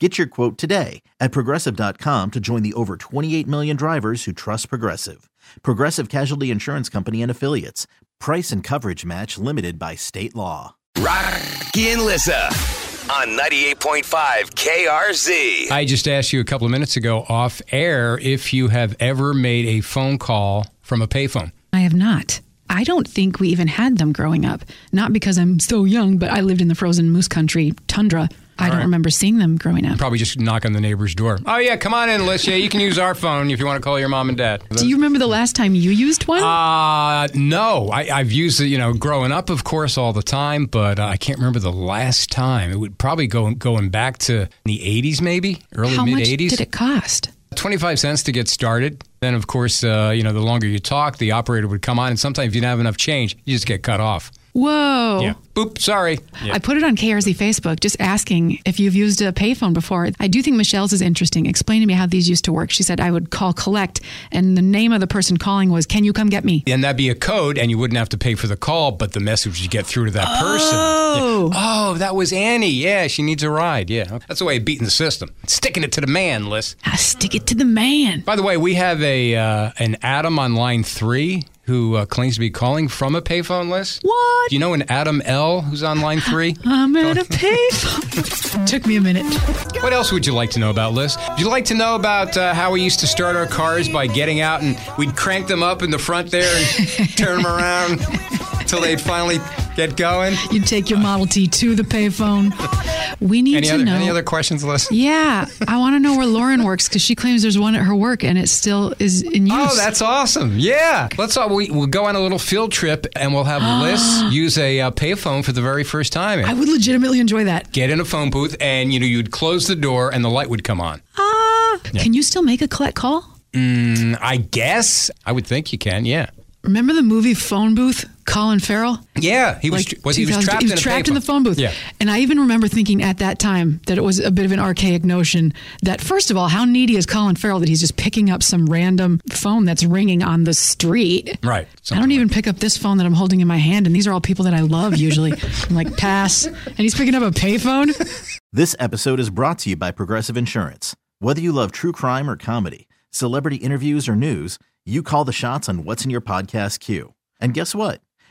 Get your quote today at progressive.com to join the over 28 million drivers who trust Progressive. Progressive Casualty Insurance Company and Affiliates. Price and coverage match limited by state law. Rocky and Lissa on 98.5 KRZ. I just asked you a couple of minutes ago off air if you have ever made a phone call from a payphone. I have not. I don't think we even had them growing up. Not because I'm so young, but I lived in the frozen moose country, tundra. I don't right. remember seeing them growing up. Probably just knock on the neighbor's door. Oh, yeah, come on in. Yeah, you can use our phone if you want to call your mom and dad. Do you remember the last time you used one? Uh, no. I, I've used it, you know, growing up, of course, all the time, but uh, I can't remember the last time. It would probably go going back to the 80s, maybe, early How mid much 80s. did it cost? 25 cents to get started. Then, of course, uh, you know, the longer you talk, the operator would come on, and sometimes if you didn't have enough change, you just get cut off. Whoa. Yeah. Boop, sorry. Yeah. I put it on KRZ Facebook just asking if you've used a payphone before. I do think Michelle's is interesting. Explain to me how these used to work. She said I would call collect, and the name of the person calling was, Can you come get me? And that'd be a code, and you wouldn't have to pay for the call, but the message would get through to that person. Oh. Yeah. Oh, that was Annie. Yeah, she needs a ride. Yeah. That's the way of beating the system. Sticking it to the man, Liss. I stick it to the man. By the way, we have a uh, an Adam on line three who uh, claims to be calling from a payphone list. What? Do you know an Adam L who's on line three? I'm at a payphone. Took me a minute. What else would you like to know about, Liss? Would you like to know about uh, how we used to start our cars by getting out and we'd crank them up in the front there and turn them around until they'd finally get going? You'd take your Model T to the payphone. We need Any to other know. any other questions, Liss? yeah, I want to know where Lauren works because she claims there's one at her work and it still is in use. Oh, that's awesome! Yeah, let's all we, we'll go on a little field trip and we'll have Liss use a uh, payphone for the very first time. I would legitimately enjoy that. Get in a phone booth and you know you'd close the door and the light would come on. Ah, can you still make a collect call? Mm, I guess I would think you can. Yeah, Remember the movie Phone Booth? Colin Farrell. yeah. He was was he was trapped, he was in, a trapped in the phone booth. Yeah. And I even remember thinking at that time that it was a bit of an archaic notion that first of all, how needy is Colin Farrell that he's just picking up some random phone that's ringing on the street? Right. I don't like even pick up this phone that I'm holding in my hand, and these are all people that I love usually. I'm like, pass. And he's picking up a payphone. This episode is brought to you by Progressive Insurance. Whether you love true crime or comedy, celebrity interviews or news, you call the shots on what's in your podcast queue. And guess what?